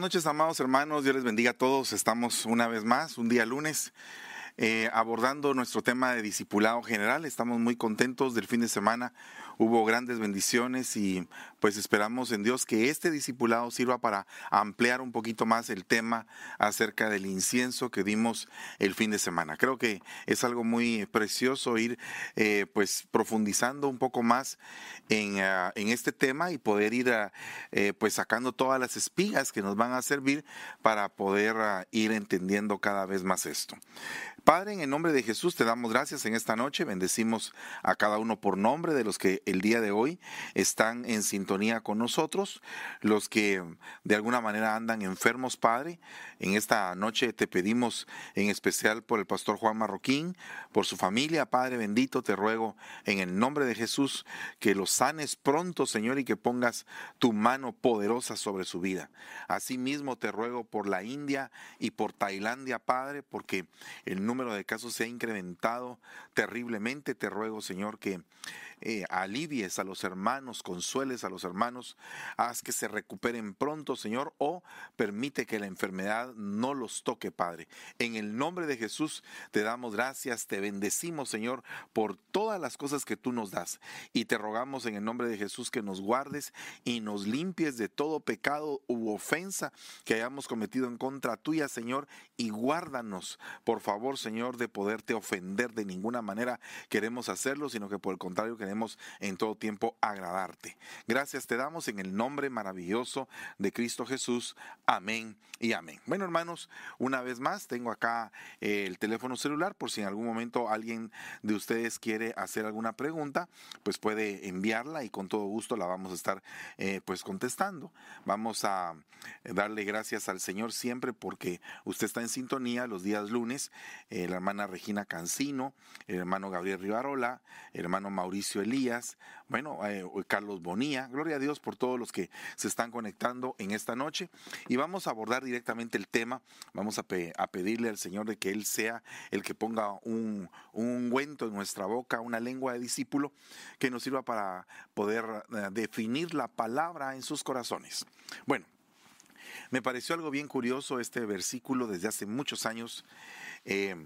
Buenas noches, amados hermanos. Dios les bendiga a todos. Estamos una vez más, un día lunes, eh, abordando nuestro tema de discipulado general. Estamos muy contentos del fin de semana hubo grandes bendiciones y pues esperamos en Dios que este discipulado sirva para ampliar un poquito más el tema acerca del incienso que dimos el fin de semana. Creo que es algo muy precioso ir eh, pues profundizando un poco más en, ah, este tema y poder ir ah, eh, pues sacando todas las espigas que nos van a servir para poder ah, ir entendiendo cada vez más esto. Padre, en el nombre de Jesús te damos gracias en esta noche, bendecimos a cada uno por nombre de los que el día de hoy están en sintonía con nosotros, los que de alguna manera andan enfermos, Padre. En esta noche te pedimos en especial por el pastor Juan Marroquín, por su familia, Padre bendito, te ruego en el nombre de Jesús que los sanes pronto, Señor, y que pongas tu mano poderosa sobre su vida. Asimismo te ruego por la India y por Tailandia, Padre, porque el número de casos se ha incrementado terriblemente. Te ruego, Señor, que eh, alivies a los hermanos, consueles a los hermanos, haz que se recuperen pronto, Señor, o permite que la enfermedad no los toque, Padre. En el nombre de Jesús te damos gracias, te bendecimos, Señor, por todas las cosas que tú nos das. Y te rogamos en el nombre de Jesús que nos guardes y nos limpies de todo pecado u ofensa que hayamos cometido en contra tuya, Señor, y guárdanos, por favor, Señor, de poderte ofender de ninguna manera queremos hacerlo, sino que por el contrario queremos en todo tiempo agradarte. Gracias te damos en el nombre maravilloso de Cristo Jesús. Amén y amén. Bueno, hermanos, una vez más tengo acá eh, el teléfono celular por si en algún momento alguien de ustedes quiere hacer alguna pregunta, pues puede enviarla y con todo gusto la vamos a estar eh, pues contestando. Vamos a darle gracias al Señor siempre porque usted está en sintonía los días lunes, eh, la hermana Regina Cancino, el hermano Gabriel Rivarola, el hermano Mauricio Elías, bueno, eh, Carlos Bonía, gloria a Dios por todos los que se están conectando en esta noche. Y vamos a abordar directamente el tema, vamos a, pedirle al Señor de que Él sea el que ponga un, un ungüento en nuestra boca, una lengua de discípulo, que nos sirva para poder eh, definir la palabra en sus corazones. Bueno, me pareció algo bien curioso este versículo desde hace muchos años. Eh,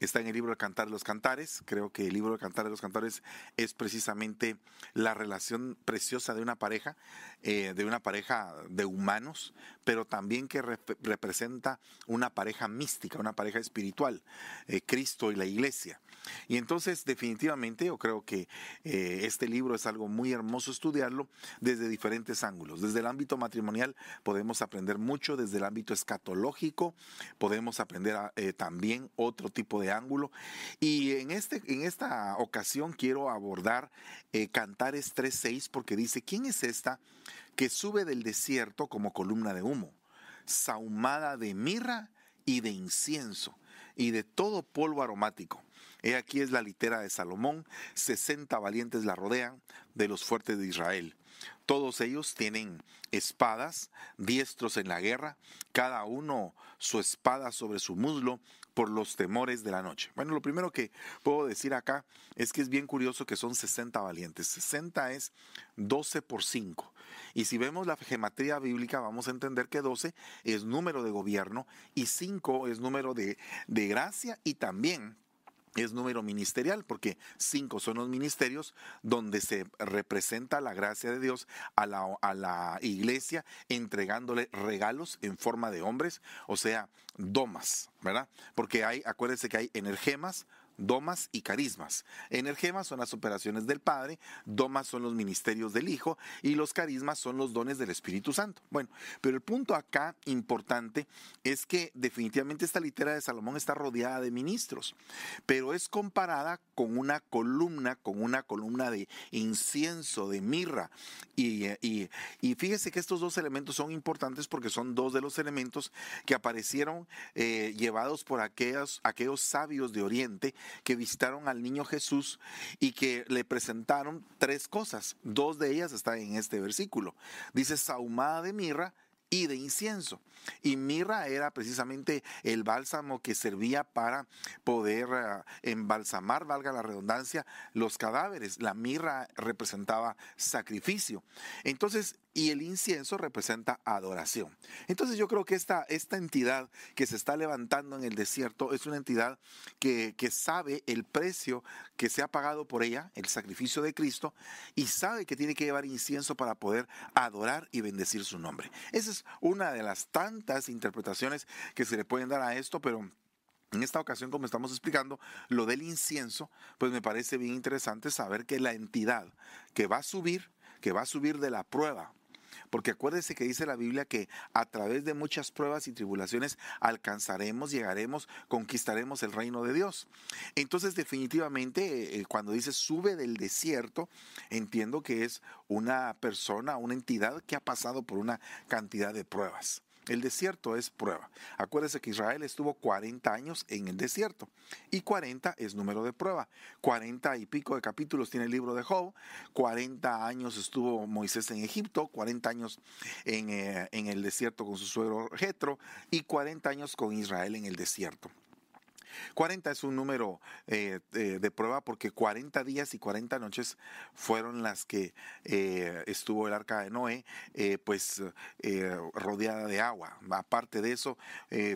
está en el libro de Cantar de los Cantares. Creo que el libro de Cantar de los Cantares es precisamente la relación preciosa de una pareja, eh, de una pareja de humanos, pero también que representa una pareja mística, una pareja espiritual, eh, Cristo y la iglesia. Y entonces definitivamente yo creo que eh, este libro es algo muy hermoso estudiarlo desde diferentes ángulos. Desde el ámbito matrimonial podemos aprender mucho, desde el ámbito escatológico podemos aprender también otro tipo de ángulo. Y en, este, en esta ocasión quiero abordar eh, Cantares 3.6 porque dice, ¿quién es esta que sube del desierto como columna de humo, sahumada de mirra y de incienso y de todo polvo aromático? He aquí es la litera de Salomón, 60 valientes la rodean de los fuertes de Israel. Todos ellos tienen espadas, diestros en la guerra, cada uno su espada sobre su muslo por los temores de la noche. Bueno, lo primero que puedo decir acá es que es bien curioso que son 60 valientes. 60 es 12 por 5. Y si vemos la gematría bíblica, vamos a entender que 12 es número de gobierno y 5 es número de, de gracia y también es número ministerial, porque cinco son los ministerios donde se representa la gracia de Dios a la, a la iglesia entregándole regalos en forma de hombres, o sea, domas, ¿verdad? Porque hay, acuérdense que hay energemas, domas y carismas. Energemas son las operaciones del Padre, domas son los ministerios del Hijo y los carismas son los dones del Espíritu Santo. Bueno, pero el punto acá importante es que definitivamente esta litera de Salomón está rodeada de ministros, pero es comparada con una columna, con una columna de incienso, de mirra. Y, y, fíjese que estos dos elementos son importantes porque son dos de los elementos que aparecieron eh, llevados por aquellos, aquellos sabios de Oriente que visitaron al niño Jesús y que le presentaron tres cosas. Dos de ellas están en este versículo. Dice sahumada de mirra y de incienso. Y mirra era precisamente el bálsamo que servía para poder eh, embalsamar, valga la redundancia, los cadáveres. La mirra representaba sacrificio. Entonces, y el incienso representa adoración. Entonces yo creo que esta, esta entidad que se está levantando en el desierto es una entidad que, que, sabe el precio que se ha pagado por ella, el sacrificio de Cristo, y sabe que tiene que llevar incienso para poder adorar y bendecir su nombre. Esa es una de las tantas interpretaciones que se le pueden dar a esto, pero en esta ocasión, como estamos explicando, lo del incienso, pues me parece bien interesante saber que la entidad que va a subir, que va a subir de la prueba, porque acuérdese que dice la Biblia que a través de muchas pruebas y tribulaciones alcanzaremos, llegaremos, conquistaremos el reino de Dios. Entonces definitivamente eh, cuando dice sube del desierto, entiendo que es una persona, una entidad que ha pasado por una cantidad de pruebas. El desierto es prueba. Acuérdese que Israel estuvo 40 años en el desierto y 40 es número de prueba. 40 y pico de capítulos tiene el libro de Job. 40 años estuvo Moisés en Egipto, 40 años en, eh, en el desierto con su suegro Jetro y 40 años con Israel en el desierto. 40 es un número eh, de prueba porque 40 días y 40 noches fueron las que eh, estuvo el arca de Noé, eh, pues rodeada de agua. Aparte de eso,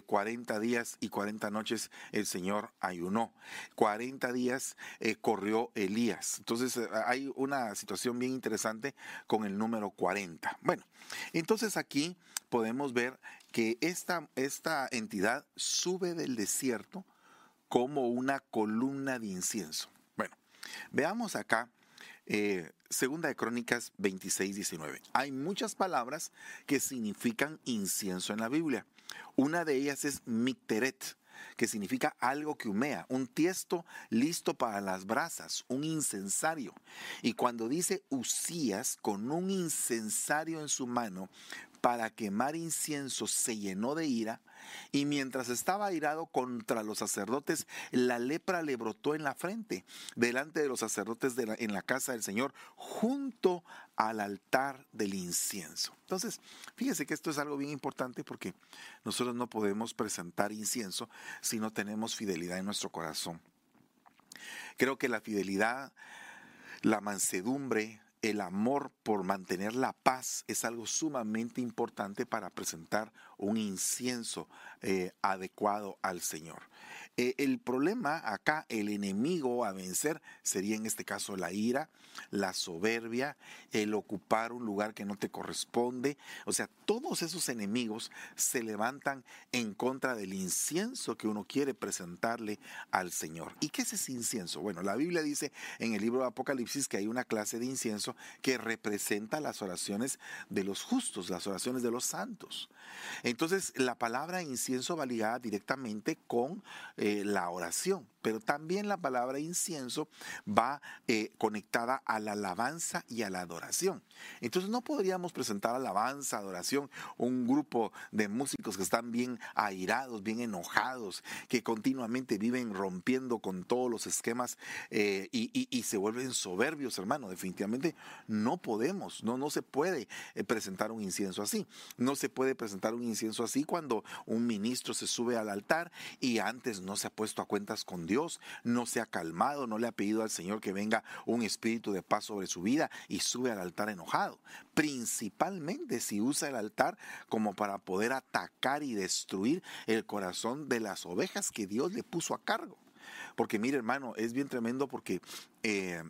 40 días y 40 noches el Señor ayunó. 40 días corrió Elías. Entonces hay una situación bien interesante con el número 40. Bueno, entonces aquí podemos ver que esta, esta entidad sube del desierto como una columna de incienso. Bueno, veamos acá eh, Segunda de Crónicas 26, 19. Hay muchas palabras que significan incienso en la Biblia. Una de ellas es Micteret, que significa algo que humea, un tiesto listo para las brasas, un incensario. Y cuando dice Usías con un incensario en su mano para quemar incienso, se llenó de ira, y mientras estaba airado contra los sacerdotes, la lepra le brotó en la frente, delante de los sacerdotes en la casa del Señor, junto al altar del incienso. Entonces, fíjese que esto es algo bien importante porque nosotros no podemos presentar incienso si no tenemos fidelidad en nuestro corazón. Creo que la fidelidad, la mansedumbre, el amor por mantener la paz es algo sumamente importante para presentar un incienso eh, adecuado al Señor. Eh, el problema acá, el enemigo a vencer sería en este caso la ira, la soberbia, el ocupar un lugar que no te corresponde. O sea, todos esos enemigos se levantan en contra del incienso que uno quiere presentarle al Señor. ¿Y qué es ese incienso? Bueno, la Biblia dice en el libro de Apocalipsis que hay una clase de incienso que representa las oraciones de los justos, las oraciones de los santos. Entonces, la palabra incienso va ligada directamente con eh, la oración, pero también la palabra incienso va eh, conectada a la alabanza y a la adoración. Entonces, no podríamos presentar alabanza, adoración, un grupo de músicos que están bien airados, bien enojados, que continuamente viven rompiendo con todos los esquemas eh, y, se vuelven soberbios, hermano. Definitivamente no podemos, no, no se puede presentar un incienso así. No se puede presentar un incienso así cuando un ministro se sube al altar y antes no se ha puesto a cuentas con Dios, no se ha calmado, no le ha pedido al Señor que venga un espíritu de paz sobre su vida y sube al altar enojado. Principalmente si usa el altar como para poder atacar y destruir el corazón de las ovejas que Dios le puso a cargo. Porque mire hermano, es bien tremendo porque eh,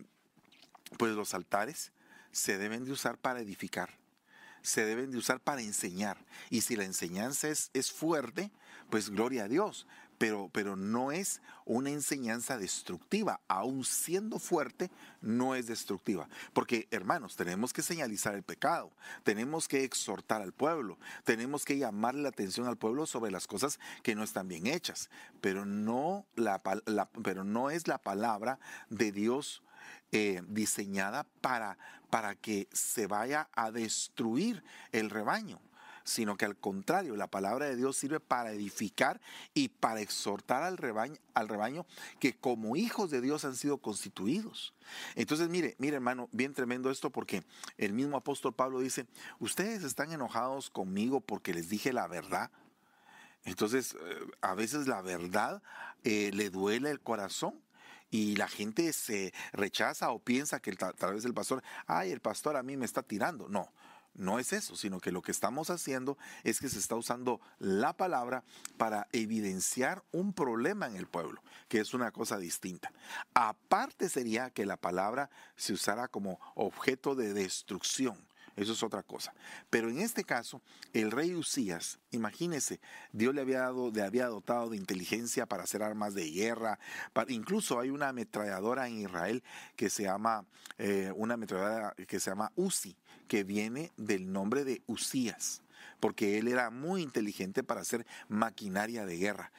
pues los altares se deben de usar para edificar se deben de usar para enseñar. Y si la enseñanza es, es fuerte, pues gloria a Dios. Pero, pero, no es una enseñanza destructiva, aun siendo fuerte, no es destructiva. Porque, hermanos, tenemos que señalizar el pecado, tenemos que exhortar al pueblo, tenemos que llamarle la atención al pueblo sobre las cosas que no están bien hechas, pero no, la, pero no es la palabra de Dios eh, diseñada para, para que se vaya a destruir el rebaño sino que al contrario, la palabra de Dios sirve para edificar y para exhortar al rebaño, al rebaño que como hijos de Dios han sido constituidos. Entonces, mire, mire hermano, bien tremendo esto porque el mismo apóstol Pablo dice, ustedes están enojados conmigo porque les dije la verdad. Entonces, eh, a veces la verdad eh, le duele el corazón y la gente se rechaza o piensa que tal vez el pastor, ay, el pastor a mí me está tirando. No, No es eso, sino que lo que estamos haciendo es que se está usando la palabra para evidenciar un problema en el pueblo, que es una cosa distinta. Aparte sería que la palabra se usara como objeto de destrucción eso es otra cosa. Pero en este caso, el rey Usías, imagínese, Dios le había, dado, le había dotado de inteligencia para hacer armas de guerra. incluso hay una ametralladora en Israel que se llama, eh, una ametralladora que se llama Uzi, que viene del nombre de Usías porque él era muy inteligente para hacer maquinaria de guerra.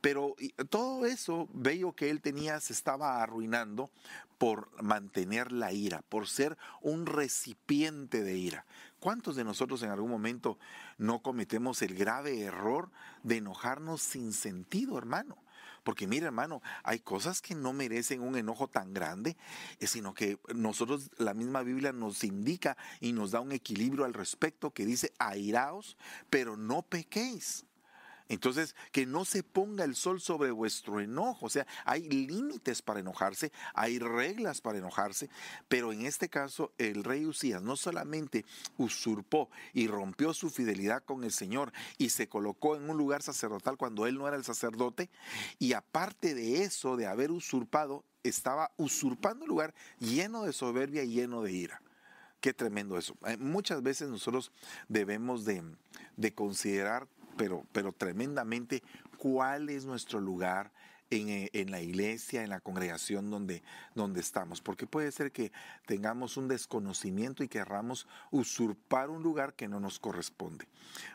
Pero todo eso bello que él tenía se estaba arruinando por mantener la ira, por ser un recipiente de ira. ¿Cuántos de nosotros en algún momento no cometemos el grave error de enojarnos sin sentido, hermano? Porque mira, hermano, hay cosas que no merecen un enojo tan grande, eh, sino que nosotros, la misma Biblia nos indica y nos da un equilibrio al respecto que dice, airaos, pero no pequéis. Entonces, que no se ponga el sol sobre vuestro enojo. O sea, hay límites para enojarse, hay reglas para enojarse, pero en este caso el rey Usías no solamente usurpó y rompió su fidelidad con el Señor y se colocó en un lugar sacerdotal cuando él no era el sacerdote, y aparte de eso, de haber usurpado, estaba usurpando un lugar lleno de soberbia y lleno de ira. Qué tremendo eso. Eh, muchas veces nosotros debemos de, de considerar pero, pero tremendamente cuál es nuestro lugar en, en, la iglesia, en la congregación donde, donde estamos, porque puede ser que tengamos un desconocimiento y querramos usurpar un lugar que no nos corresponde.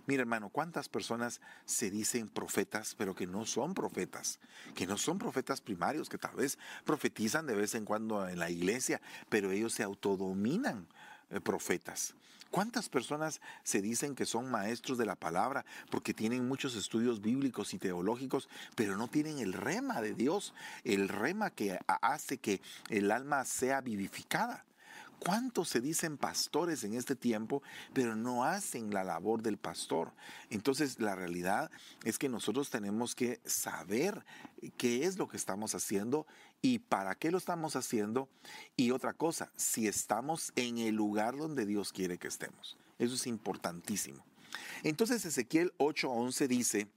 Mira hermano, ¿cuántas personas se dicen profetas, pero que no son profetas? Que no son profetas primarios, que tal vez profetizan de vez en cuando en la iglesia, pero ellos se autodominan eh, profetas. ¿Cuántas personas se dicen que son maestros de la palabra porque tienen muchos estudios bíblicos y teológicos, pero no tienen el rema de Dios, el rema que hace que el alma sea vivificada? ¿Cuántos se dicen pastores en este tiempo, pero no hacen la labor del pastor? Entonces, la realidad es que nosotros tenemos que saber qué es lo que estamos haciendo y para qué lo estamos haciendo. Y otra cosa, si estamos en el lugar donde Dios quiere que estemos. Eso es importantísimo. Entonces, Ezequiel 8:11 dice,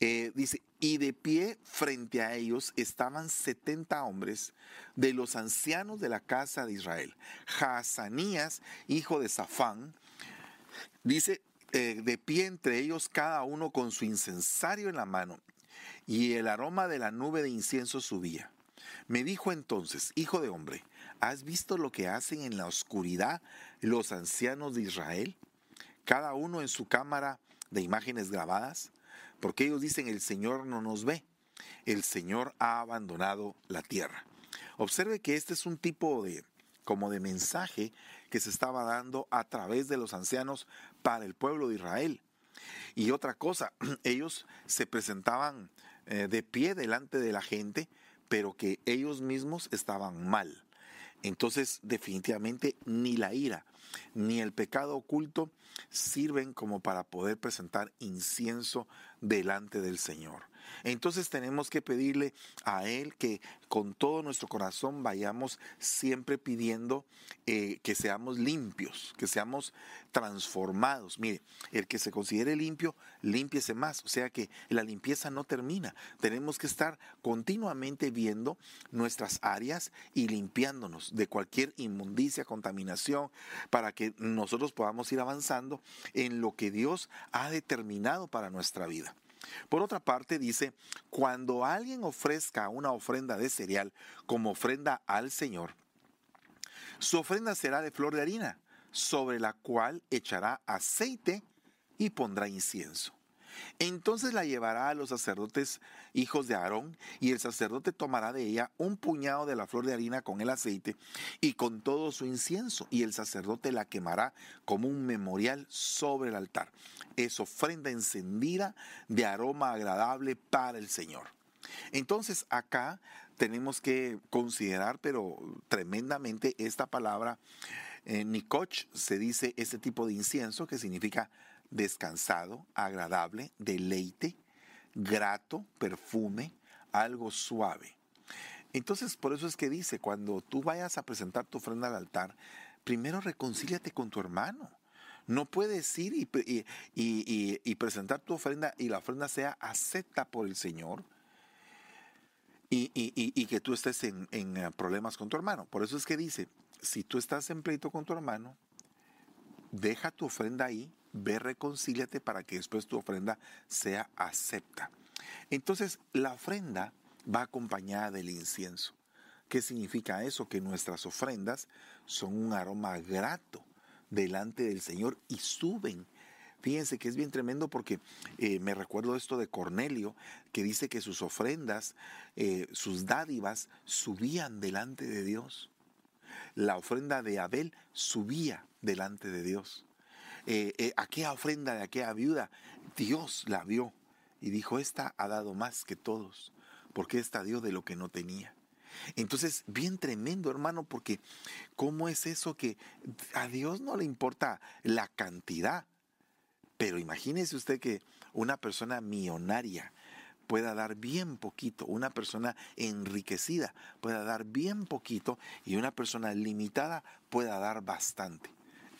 eh, dice, y de pie frente a ellos estaban 70 hombres de los ancianos de la casa de Israel. Hazanías, hijo de Safán, dice, eh, de pie entre ellos cada uno con su incensario en la mano, y el aroma de la nube de incienso subía. Me dijo entonces, hijo de hombre, ¿has visto lo que hacen en la oscuridad los ancianos de Israel? Cada uno en su cámara de imágenes grabadas porque ellos dicen el Señor no nos ve, el Señor ha abandonado la tierra. Observe que este es un tipo de como de mensaje que se estaba dando a través de los ancianos para el pueblo de Israel. Y otra cosa, ellos se presentaban eh, de pie delante de la gente, pero que ellos mismos estaban mal. Entonces, definitivamente, ni la ira, ni el pecado oculto sirven como para poder presentar incienso delante del Señor. Entonces tenemos que pedirle a Él que con todo nuestro corazón vayamos siempre pidiendo eh, que seamos limpios, que seamos transformados. Mire, el que se considere limpio, límpiese más. O sea que la limpieza no termina. Tenemos que estar continuamente viendo nuestras áreas y limpiándonos de cualquier inmundicia, contaminación, para que nosotros podamos ir avanzando en lo que Dios ha determinado para nuestra vida. Por otra parte, dice, cuando alguien ofrezca una ofrenda de cereal como ofrenda al Señor, su ofrenda será de flor de harina, sobre la cual echará aceite y pondrá incienso. Entonces la llevará a los sacerdotes hijos de Aarón, y el sacerdote tomará de ella un puñado de la flor de harina con el aceite y con todo su incienso, y el sacerdote la quemará como un memorial sobre el altar. Es ofrenda encendida de aroma agradable para el Señor. Entonces acá tenemos que considerar, pero tremendamente, esta palabra, en Nicoch se dice este tipo de incienso que significa descansado, agradable, deleite, grato, perfume, algo suave. Entonces, por eso es que dice, cuando tú vayas a presentar tu ofrenda al altar, primero reconcíliate con tu hermano. No puedes ir y, presentar tu ofrenda y la ofrenda sea acepta por el Señor y, que tú estés en, en eh, problemas con tu hermano. Por eso es que dice, si tú estás en pleito con tu hermano, deja tu ofrenda ahí, ve, reconcíliate para que después tu ofrenda sea acepta. Entonces, la ofrenda va acompañada del incienso. ¿Qué significa eso? Que nuestras ofrendas son un aroma grato delante del Señor y suben. Fíjense que es bien tremendo porque eh, me recuerdo esto de Cornelio, que dice que sus ofrendas, eh, sus dádivas, subían delante de Dios. La ofrenda de Abel subía delante de Dios. Eh, aquella ofrenda de aquella viuda, Dios la vio y dijo, esta ha dado más que todos, porque esta dio de lo que no tenía. Entonces, bien tremendo, hermano, porque ¿cómo es eso que a Dios no le importa la cantidad? Pero imagínese usted que una persona millonaria pueda dar bien poquito, una persona enriquecida pueda dar bien poquito y una persona limitada pueda dar bastante.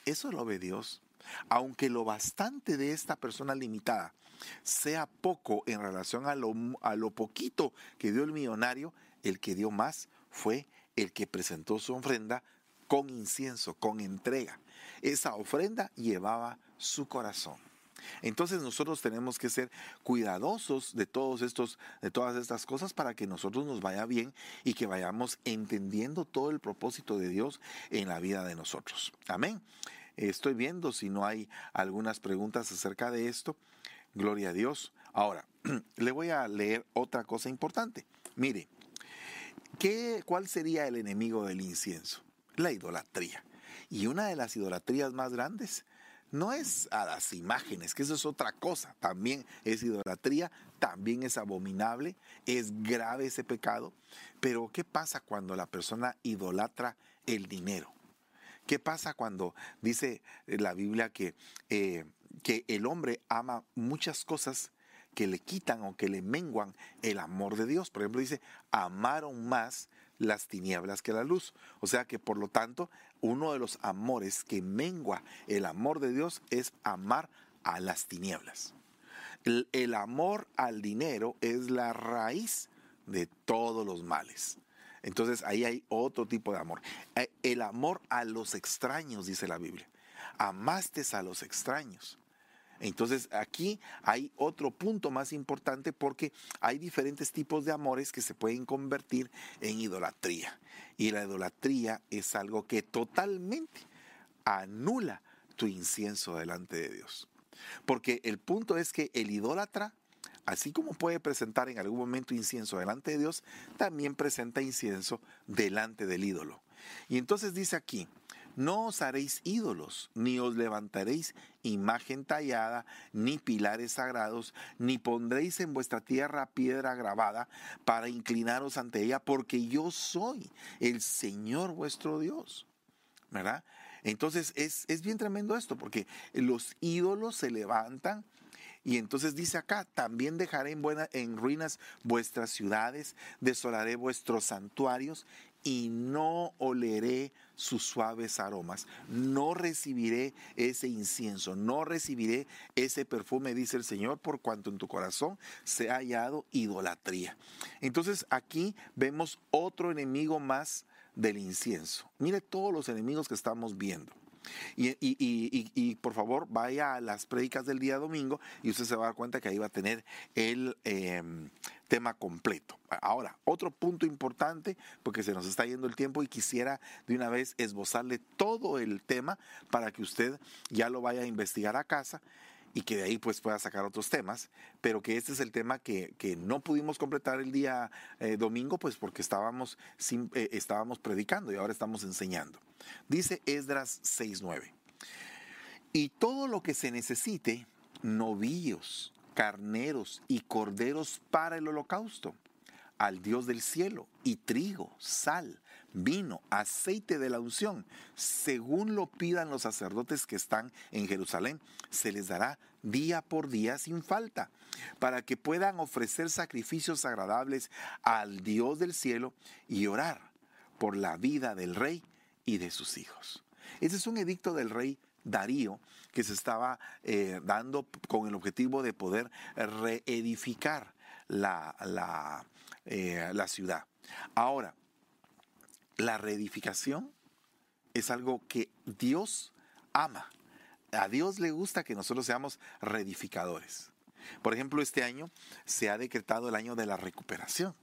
Eso lo ve Dios. Aunque lo bastante de esta persona limitada sea poco en relación a lo, a lo poquito que dio el millonario, el que dio más fue el que presentó su ofrenda con incienso, con entrega. Esa ofrenda llevaba su corazón. Entonces nosotros tenemos que ser cuidadosos de todos estos, de todas estas cosas para que nosotros nos vaya bien y que vayamos entendiendo todo el propósito de Dios en la vida de nosotros. Amén. Estoy viendo si no hay algunas preguntas acerca de esto. Gloria a Dios. Ahora, le voy a leer otra cosa importante. Mire, ¿Qué, ¿Cuál sería el enemigo del incienso? La idolatría. Y una de las idolatrías más grandes no es a las imágenes, que eso es otra cosa, también es idolatría, también es abominable, es grave ese pecado, pero ¿qué pasa cuando la persona idolatra el dinero? ¿Qué pasa cuando dice la Biblia que, eh, que el hombre ama muchas cosas que le quitan o que le menguan el amor de Dios. Por ejemplo, dice, amaron más las tinieblas que la luz. O sea que por lo tanto, uno de los amores que mengua el amor de Dios es amar a las tinieblas. El, amor al dinero es la raíz de todos los males. Entonces ahí hay otro tipo de amor. Eh, el amor a los extraños, dice la Biblia. Amaste a los extraños. Entonces aquí hay otro punto más importante porque hay diferentes tipos de amores que se pueden convertir en idolatría. Y la idolatría es algo que totalmente anula tu incienso delante de Dios. Porque el punto es que el idólatra, así como puede presentar en algún momento incienso delante de Dios, también presenta incienso delante del ídolo. Y entonces dice aquí, no os haréis ídolos, ni os levantaréis imagen tallada, ni pilares sagrados, ni pondréis en vuestra tierra piedra grabada para inclinaros ante ella, porque yo soy el Señor vuestro Dios. ¿Verdad? Entonces es, es bien tremendo esto, porque los ídolos se levantan y entonces dice acá, también dejaré en, ruinas vuestras ciudades, desolaré vuestros santuarios y no oleré sus suaves aromas, no recibiré ese incienso, no recibiré ese perfume, dice el Señor, por cuanto en tu corazón se ha hallado idolatría. Entonces aquí vemos otro enemigo más del incienso. Mire todos los enemigos que estamos viendo. Y, por favor, vaya a las prédicas del día domingo y usted se va a dar cuenta que ahí va a tener el em, tema completo. Ahora, otro punto importante, porque se nos está yendo el tiempo y quisiera de una vez esbozarle todo el tema para que usted ya lo vaya a investigar a casa y que de ahí pues pueda sacar otros temas, pero que este es el tema que, no pudimos completar el día eh, domingo pues porque estábamos, eh, estábamos predicando y ahora estamos enseñando. Dice Esdras 6.9, y todo lo que se necesite, novillos, carneros y corderos para el holocausto, al Dios del cielo, y trigo, sal, vino, aceite de la unción, según lo pidan los sacerdotes que están en Jerusalén, se les dará día por día sin falta, para que puedan ofrecer sacrificios agradables al Dios del cielo y orar por la vida del rey y de sus hijos. Ese es un edicto del rey Darío que se estaba eh, dando con el objetivo de poder reedificar la, la, eh, la ciudad. Ahora, la reedificación es algo que Dios ama. A Dios le gusta que nosotros seamos reedificadores. Por ejemplo, este año se ha decretado el año de la recuperación.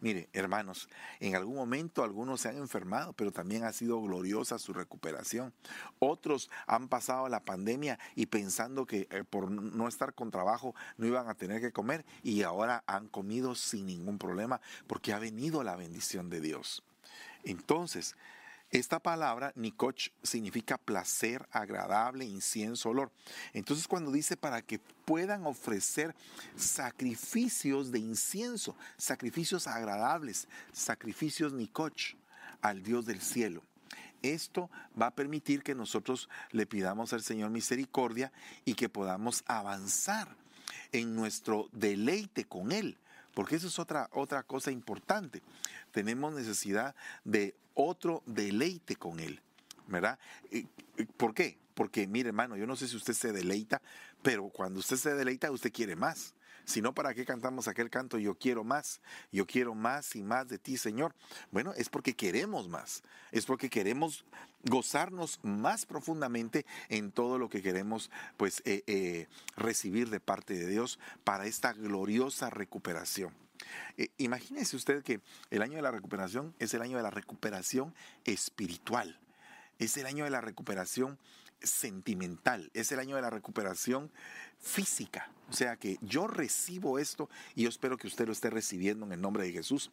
Mire, hermanos, en algún momento algunos se han enfermado, pero también ha sido gloriosa su recuperación. Otros han pasado la pandemia y pensando que eh, por no estar con trabajo no iban a tener que comer y ahora han comido sin ningún problema porque ha venido la bendición de Dios. Entonces, esta palabra, Nikoch, significa placer, agradable, incienso, olor. Entonces cuando dice para que puedan ofrecer sacrificios de incienso, sacrificios agradables, sacrificios Nikoch al Dios del cielo. Esto va a permitir que nosotros le pidamos al Señor misericordia y que podamos avanzar en nuestro deleite con Él. Porque eso es otra, otra cosa importante. Tenemos necesidad de otro deleite con Él. ¿Verdad? ¿Por qué? Porque, mire, hermano, yo no sé si usted se deleita, pero cuando usted se deleita, usted quiere más. Si no, ¿para qué cantamos aquel canto? Yo quiero más, yo quiero más y más de ti, Señor. Bueno, es porque queremos más, es porque queremos gozarnos más profundamente en todo lo que queremos pues eh, eh, recibir de parte de Dios para esta gloriosa recuperación. Eh, imagínese usted que el año de la recuperación es el año de la recuperación espiritual, es el año de la recuperación sentimental, es el año de la recuperación física. O sea que yo recibo esto y yo espero que usted lo esté recibiendo en el nombre de Jesús.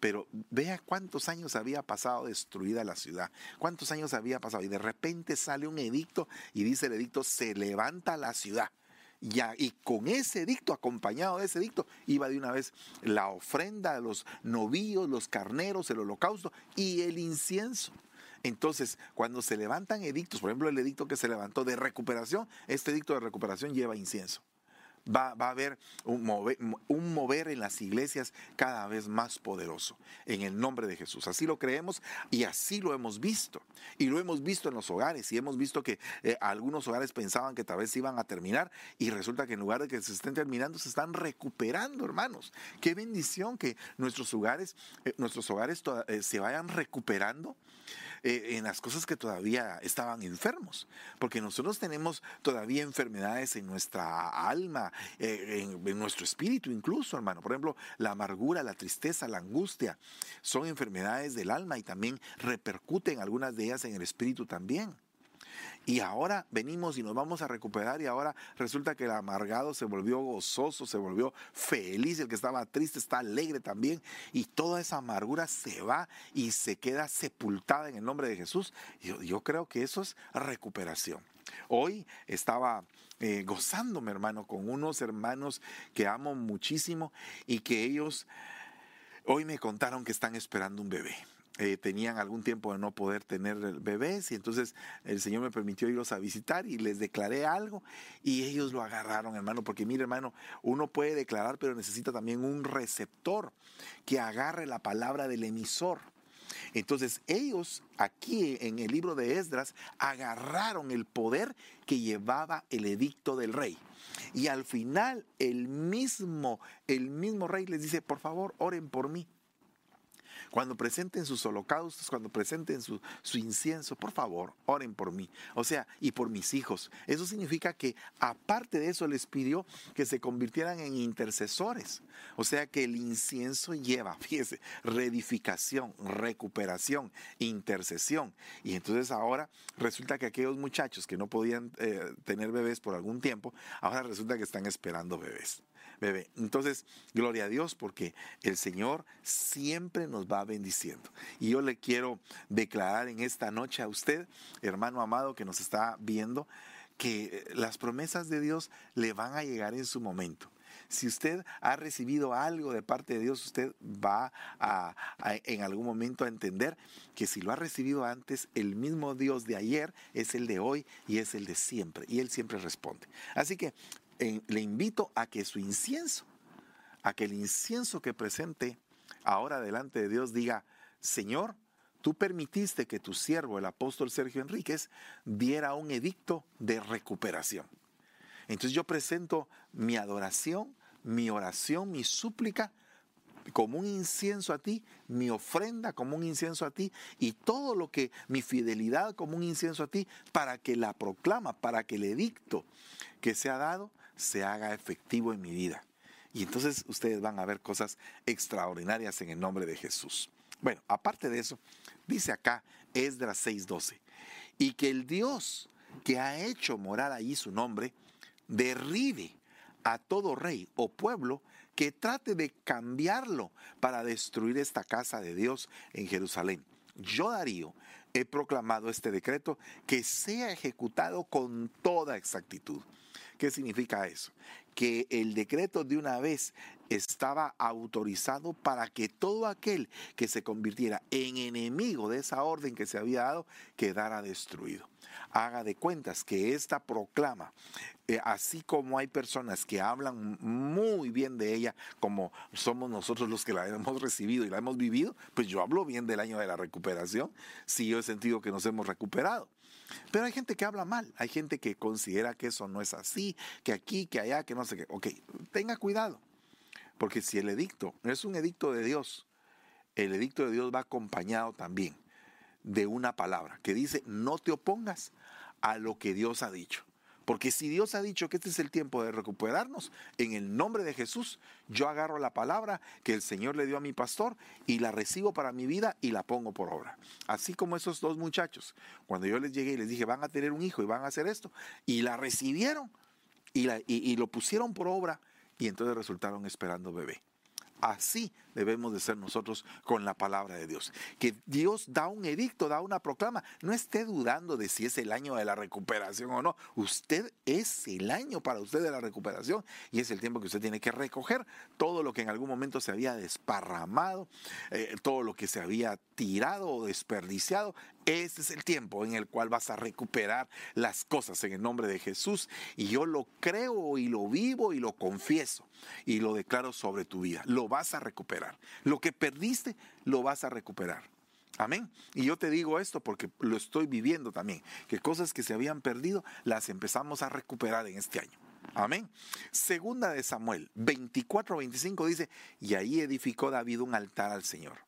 Pero vea cuántos años había pasado destruida la ciudad, cuántos años había pasado y de repente sale un edicto y dice el edicto, se levanta la ciudad. Ya, y con ese edicto, acompañado de ese edicto, iba de una vez la ofrenda, los novillos, los carneros, el holocausto y el incienso. Entonces, cuando se levantan edictos, por ejemplo, el edicto que se levantó de recuperación, este edicto de recuperación lleva incienso. Va, a haber un mover, un mover, en las iglesias cada vez más poderoso, en el nombre de Jesús. Así lo creemos y así lo hemos visto. Y lo hemos visto en los hogares y hemos visto que eh, algunos hogares pensaban que tal vez iban a terminar y resulta que en lugar de que se estén terminando, se están recuperando, hermanos. Qué bendición que nuestros hogares, eh, nuestros hogares eh, se vayan recuperando en las cosas que todavía estaban enfermos, porque nosotros tenemos todavía enfermedades en nuestra alma, eh, en, nuestro espíritu incluso, hermano. Por ejemplo, la amargura, la tristeza, la angustia, son enfermedades del alma y también repercuten algunas de ellas en el espíritu también. Y ahora venimos y nos vamos a recuperar y ahora resulta que el amargado se volvió gozoso, se volvió feliz, el que estaba triste está alegre también y toda esa amargura se va y se queda sepultada en el nombre de Jesús. Yo, yo creo que eso es recuperación. Hoy estaba eh, gozándome, hermano, con unos hermanos que amo muchísimo y que ellos hoy me contaron que están esperando un bebé. Eh, tenían algún tiempo de no poder tener bebés y entonces el Señor me permitió irlos a visitar y les declaré algo y ellos lo agarraron, hermano, porque mire, hermano, uno puede declarar, pero necesita también un receptor que agarre la palabra del emisor. Entonces ellos aquí en el libro de Esdras agarraron el poder que llevaba el edicto del rey. Y al final el mismo, el mismo rey les dice, por favor, oren por mí. Cuando presenten sus holocaustos, cuando presenten su, incienso, por favor, oren por mí. O sea, y por mis hijos. Eso significa que aparte de eso les pidió que se convirtieran en intercesores. O sea que el incienso lleva, fíjese, reedificación, recuperación, intercesión. Y entonces ahora resulta que aquellos muchachos que no podían eh, tener bebés por algún tiempo, ahora resulta que están esperando bebés bebé. Entonces, gloria a Dios porque el Señor siempre nos va bendiciendo. Y yo le quiero declarar en esta noche a usted, hermano amado que nos está viendo, que las promesas de Dios le van a llegar en su momento. Si usted ha recibido algo de parte de Dios, usted va a, en algún momento a entender que si lo ha recibido antes, el mismo Dios de ayer es el de hoy y es el de siempre. Y Él siempre responde. Así que le invito a que su incienso, a que el incienso que presente ahora delante de Dios diga, Señor, tú permitiste que tu siervo, el apóstol Sergio Enríquez, diera un edicto de recuperación. Entonces yo presento mi adoración, mi oración, mi súplica como un incienso a ti, mi ofrenda como un incienso a ti y todo lo que, mi fidelidad como un incienso a ti, para que la proclama, para que el edicto que se ha dado se haga efectivo en mi vida. Y entonces ustedes van a ver cosas extraordinarias en el nombre de Jesús. Bueno, aparte de eso, dice acá Esdras 6:12, y que el Dios que ha hecho morar allí su nombre, derribe a todo rey o pueblo que trate de cambiarlo para destruir esta casa de Dios en Jerusalén. Yo, Darío, he proclamado este decreto que sea ejecutado con toda exactitud. ¿Qué significa eso? Que el decreto de una vez estaba autorizado para que todo aquel que se convirtiera en enemigo de esa orden que se había dado quedara destruido haga de cuentas que esta proclama, eh, así como hay personas que hablan muy bien de ella, como somos nosotros los que la hemos recibido y la hemos vivido, pues yo hablo bien del año de la recuperación, si yo he sentido que nos hemos recuperado. Pero hay gente que habla mal, hay gente que considera que eso no es así, que aquí, que allá, que no sé qué. Ok, tenga cuidado, porque si el edicto es un edicto de Dios, el edicto de Dios va acompañado también de una palabra que dice, no te opongas a lo que Dios ha dicho. Porque si Dios ha dicho que este es el tiempo de recuperarnos, en el nombre de Jesús, yo agarro la palabra que el Señor le dio a mi pastor y la recibo para mi vida y la pongo por obra. Así como esos dos muchachos, cuando yo les llegué y les dije, van a tener un hijo y van a hacer esto, y la recibieron y, la, y lo pusieron por obra y entonces resultaron esperando bebé. Así debemos de ser nosotros con la palabra de Dios. Que Dios da un edicto, da una proclama. No esté dudando de si es el año de la recuperación o no. Usted es el año para usted de la recuperación y es el tiempo que usted tiene que recoger todo lo que en algún momento se había desparramado, eh, todo lo que se había tirado o desperdiciado. Ese es el tiempo en el cual vas a recuperar las cosas en el nombre de Jesús. Y yo lo creo y lo vivo y lo confieso y lo declaro sobre tu vida. Lo vas a recuperar. Lo que perdiste, lo vas a recuperar. Amén. Y yo te digo esto porque lo estoy viviendo también, que cosas que se habían perdido las empezamos a recuperar en este año. Amén. Segunda de Samuel 24-25 dice, y ahí edificó David un altar al Señor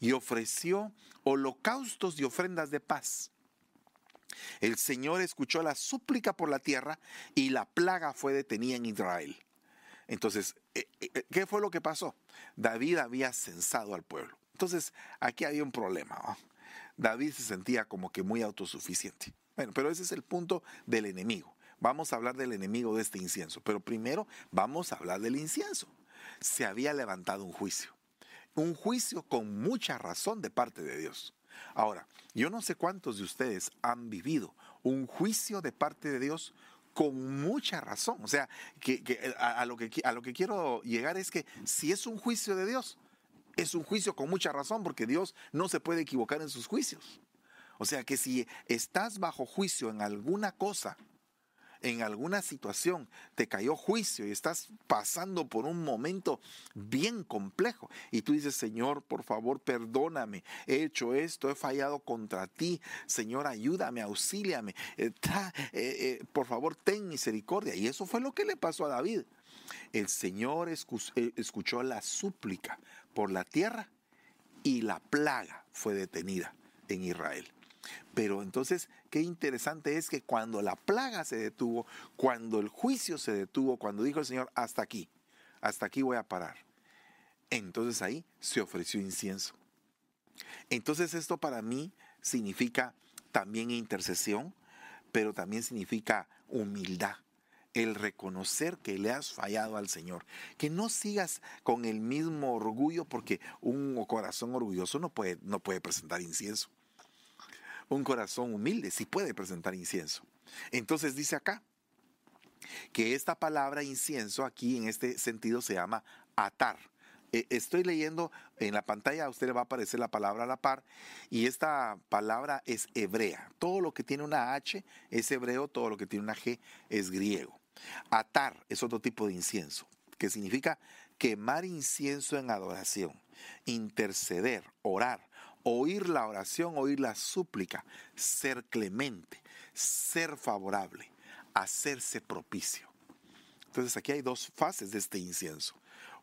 y ofreció holocaustos y ofrendas de paz. El Señor escuchó la súplica por la tierra y la plaga fue detenida en Israel. Entonces, eh, eh, ¿qué fue lo que pasó? David había censado al pueblo. Entonces, aquí había un problema. David se sentía como que muy autosuficiente. Bueno, pero ese es el punto del enemigo. Vamos a hablar del enemigo de este incienso, pero primero vamos a hablar del incienso. Se había levantado un juicio, un juicio con mucha razón de parte de Dios. Ahora, yo no sé cuántos de ustedes han vivido un juicio de parte de Dios con mucha razón. O sea, que, a, lo que, a lo que quiero llegar es que si es un juicio de Dios, es un juicio con mucha razón, porque Dios no se puede equivocar en sus juicios. O sea que si estás bajo juicio en alguna cosa, en alguna situación te cayó juicio y estás pasando por un momento bien complejo y tú dices, Señor, por favor, perdóname, he hecho esto, he fallado contra ti, Señor, ayúdame, auxíliame, eh, eh, eh, por favor, ten misericordia. Y eso fue lo que le pasó a David. El Señor escuchó la súplica por la tierra y la plaga fue detenida en Israel. Pero entonces, qué interesante es que cuando la plaga se detuvo, cuando el juicio se detuvo, cuando dijo el Señor, hasta aquí, hasta aquí voy a parar, entonces ahí se ofreció incienso. Entonces esto para mí significa también intercesión, pero también significa humildad el reconocer que le has fallado al Señor. Que no sigas con el mismo orgullo porque un corazón orgulloso no puede, no puede presentar incienso un corazón humilde sí puede presentar incienso. Entonces dice acá que esta palabra incienso aquí en este sentido se llama atar. E, estoy leyendo en la pantalla, a usted le va a aparecer la palabra a la par, y esta palabra es hebrea. Todo lo que tiene una H es hebreo, todo lo que tiene una G es griego. Atar es otro tipo de incienso, que significa quemar incienso en adoración, interceder, orar oír la oración, oír la súplica, ser clemente, ser favorable, hacerse propicio. Entonces aquí hay dos fases de este incienso.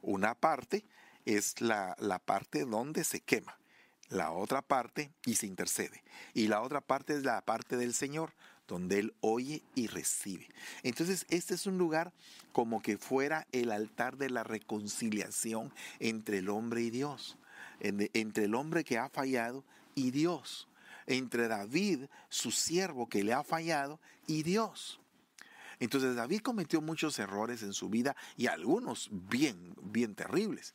Una parte es la, la parte donde se quema, la otra parte y se intercede. Y la otra parte es la parte del Señor, donde Él oye y recibe. Entonces, este es un lugar como que fuera el altar de la reconciliación entre el hombre y Dios, entre el hombre que ha fallado y Dios, entre David, su siervo que le ha fallado, y Dios. Entonces David cometió muchos errores en su vida y algunos bien, bien terribles.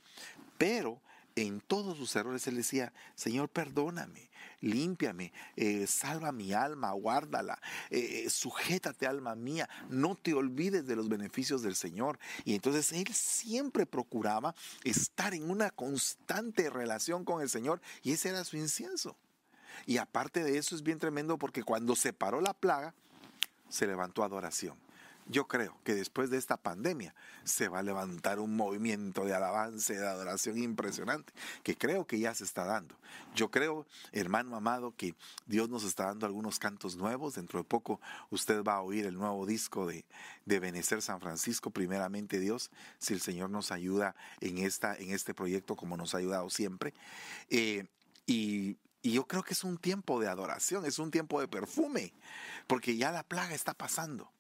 Pero en todos sus errores él decía, Señor, perdóname, límpiame, eh, salva mi alma, guárdala, eh, sujétate alma mía, no te olvides de los beneficios del Señor. Y entonces él siempre procuraba estar en una constante relación con el Señor y ese era su incienso. Y aparte de eso es bien tremendo porque cuando se paró la plaga, se levantó adoración. Yo creo que después de esta pandemia se va a levantar un movimiento de alabanza y de adoración impresionante, que creo que ya se está dando. Yo creo, hermano amado, que Dios nos está dando algunos cantos nuevos. Dentro de poco usted va a oír el nuevo disco de, de Benecer San Francisco, primeramente Dios, si el Señor nos ayuda en, esta, en este proyecto como nos ha ayudado siempre. Eh, y, y yo creo que es un tiempo de adoración, es un tiempo de perfume, porque ya la plaga está pasando.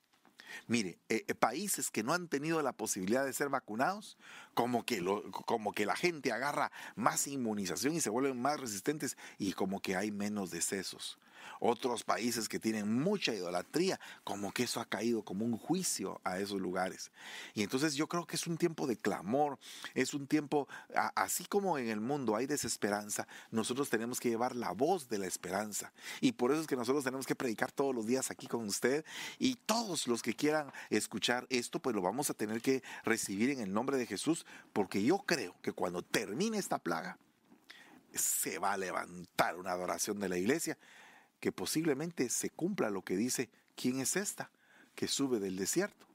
Mire, eh, eh, países que no han tenido la posibilidad de ser vacunados, como que, como que la gente agarra más inmunización y se vuelven más resistentes y como que hay menos decesos otros países que tienen mucha idolatría, como que eso ha caído como un juicio a esos lugares. Y entonces yo creo que es un tiempo de clamor, es un tiempo, así como en el mundo hay desesperanza, nosotros tenemos que llevar la voz de la esperanza. Y por eso es que nosotros tenemos que predicar todos los días aquí con usted y todos los que quieran escuchar esto, pues lo vamos a tener que recibir en el nombre de Jesús, porque yo creo que cuando termine esta plaga, se va a levantar una adoración de la iglesia que posiblemente se cumpla lo que dice, ¿quién es esta que sube del desierto?